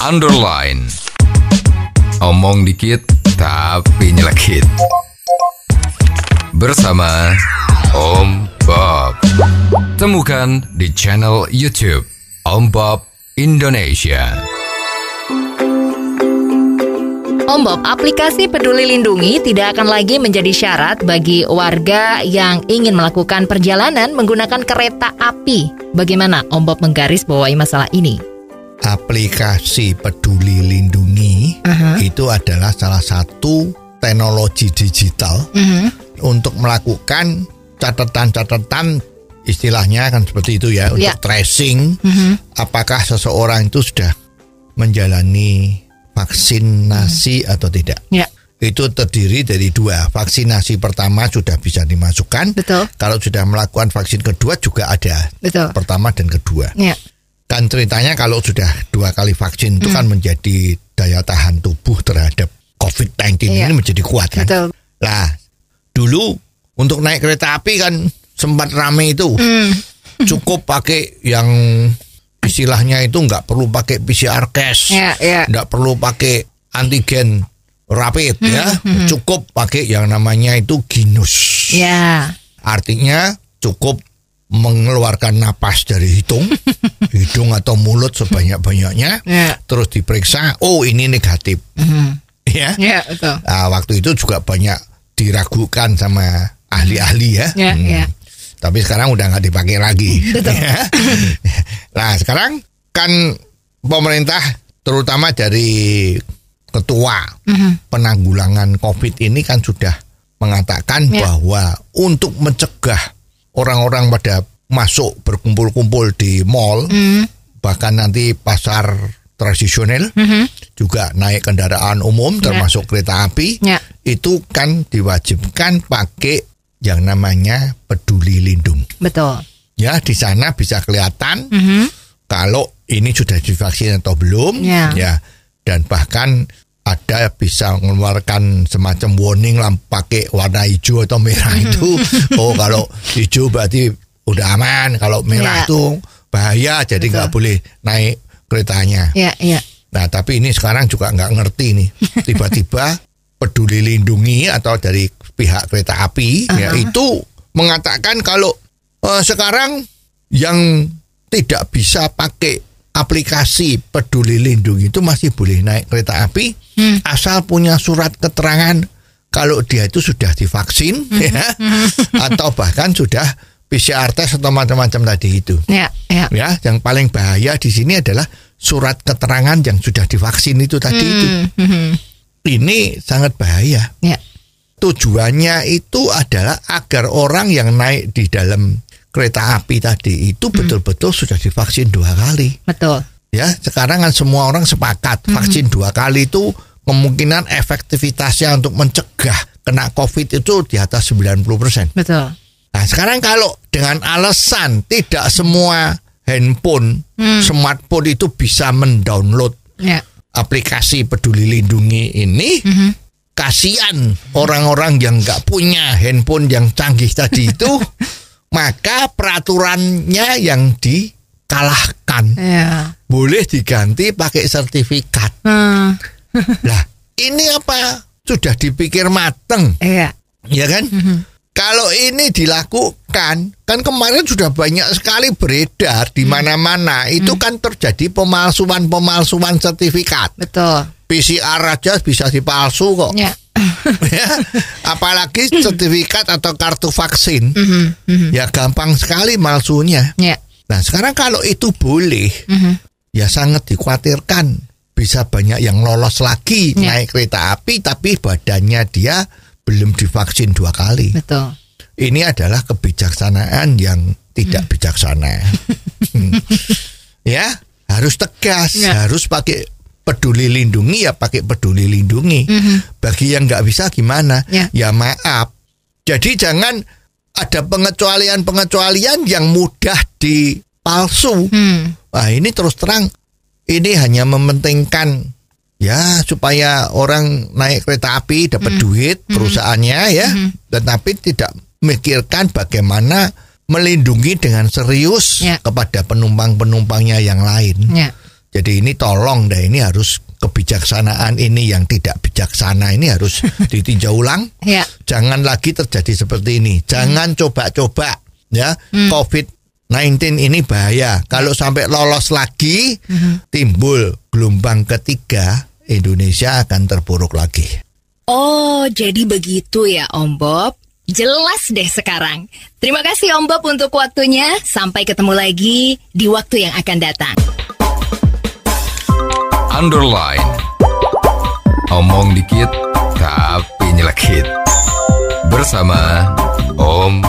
underline. Omong dikit tapi nyelekit. Bersama Om Bob. Temukan di channel YouTube Om Bob Indonesia. Om Bob, aplikasi Peduli Lindungi tidak akan lagi menjadi syarat bagi warga yang ingin melakukan perjalanan menggunakan kereta api. Bagaimana Om Bob menggaris bawahi masalah ini? Aplikasi Peduli Lindungi Aha. itu adalah salah satu teknologi digital Mhm. untuk melakukan catatan-catatan istilahnya kan seperti itu ya untuk Ya. tracing Mhm. apakah seseorang itu sudah menjalani vaksinasi atau tidak. Ya, Itu terdiri dari dua. Vaksinasi pertama sudah bisa dimasukkan. betul, Kalau sudah melakukan vaksin kedua juga ada. betul. Pertama dan kedua. Ya, Kan ceritanya kalau sudah dua kali vaksin itu kan Hmm. menjadi daya tahan tubuh terhadap COVID-19 Iya. ini menjadi kuat kan. betul. Lah, dulu untuk naik kereta api kan sempat rame itu. Hmm. Cukup pakai yang istilahnya itu nggak perlu pakai PCR test, Ya, ya. nggak perlu pakai antigen rapid Hmm, ya. Cukup pakai yang namanya itu ginus. Ya, Artinya cukup mengeluarkan napas dari hidung, hidung atau mulut sebanyak-banyaknya, ya. terus diperiksa, oh ini negatif, Mhm. ya. Ya, betul. Nah, waktu itu juga banyak diragukan sama ahli-ahli ya. Ya, Hmm. ya. Tapi sekarang udah nggak dipakai lagi. Betul. Ya. nah sekarang kan pemerintah terutama dari ketua Mhm. penanggulangan COVID ini kan sudah mengatakan Ya. bahwa untuk mencegah orang-orang pada masuk berkumpul-kumpul di mall, Hmm. bahkan nanti pasar tradisional Mhm. juga naik kendaraan umum termasuk kereta api, Ya. itu kan diwajibkan pakai yang namanya peduli lindung. Betul. Ya, di sana bisa kelihatan Mhm. kalau ini sudah divaksin atau belum Ya. dan bahkan ada bisa mengeluarkan semacam warning lah pakai warna hijau atau merah itu. Oh kalau hijau berarti udah aman kalau merah Ya. tuh bahaya jadi nggak boleh naik keretanya. Ya, ya. nah tapi ini sekarang juga nggak ngerti nih. Tiba-tiba peduli lindungi atau dari pihak kereta api ya itu mengatakan kalau eh, sekarang yang tidak bisa pakai aplikasi peduli lindungi itu masih boleh naik kereta api asal punya surat keterangan kalau dia itu sudah divaksin ya. Atau bahkan sudah PCR test atau macam-macam tadi itu. Ya, ya. ya yang paling bahaya di sini adalah surat keterangan yang sudah divaksin itu tadi itu. Hmm, mhm. ini sangat bahaya. Ya. tujuannya itu adalah agar orang yang naik di dalam kereta api tadi itu betul-betul sudah divaksin dua kali Betul. ya sekarang kan semua orang sepakat vaksin dua kali itu kemungkinan efektivitasnya untuk mencegah kena covid itu di atas 90%. Betul. Nah sekarang kalau dengan alasan tidak semua handphone, smartphone itu bisa mendownload Ya. aplikasi peduli lindungi ini, Mhm. kasihan orang-orang yang nggak punya handphone yang canggih tadi itu, maka peraturannya yang dikalahkan Ya. boleh diganti pakai sertifikat. Hmm. Lah ini apa sudah dipikir mateng, Iya. ya kan? Kalau ini dilakukan, kan kemarin sudah banyak sekali beredar di mana-mana. Itu kan terjadi pemalsuan-pemalsuan sertifikat. Betul. PCR aja bisa dipalsu kok. Ya. ya. Apalagi sertifikat atau kartu vaksin. Mhm, mhm. Ya gampang sekali malsunya. Ya. Nah, sekarang kalau itu boleh, Mhm. ya sangat dikhawatirkan bisa banyak yang lolos lagi Ya. naik kereta api tapi badannya dia belum divaksin dua kali. Betul. Ini adalah kebijaksanaan yang tidak bijaksana. Hmm. ya, harus tegas, Ya. harus pakai peduli lindungi ya pakai peduli lindungi. Bagi yang nggak bisa gimana? Ya. ya maaf. Jadi jangan ada pengecualian-pengecualian yang mudah dipalsu. Hmm. Wah ini terus terang ini hanya mementingkan ya supaya orang naik kereta api dapat Hmm. duit perusahaannya ya, tetapi tidak memikirkan bagaimana melindungi dengan serius Ya. kepada penumpang-penumpangnya yang lain. Ya. Jadi ini tolong deh ini harus kebijaksanaan ini yang tidak bijaksana ini harus ditinjau ulang. Ya. Jangan lagi terjadi seperti ini. Jangan coba-coba ya. COVID-19 ini bahaya. Kalau sampai lolos lagi timbul gelombang ketiga Indonesia akan terpuruk lagi. Oh, jadi begitu ya Om Bob. Jelas deh sekarang. Terima kasih Om Bob untuk waktunya. Sampai ketemu lagi di waktu yang akan datang. Underline. Omong dikit tapi nyelekit. Bersama Om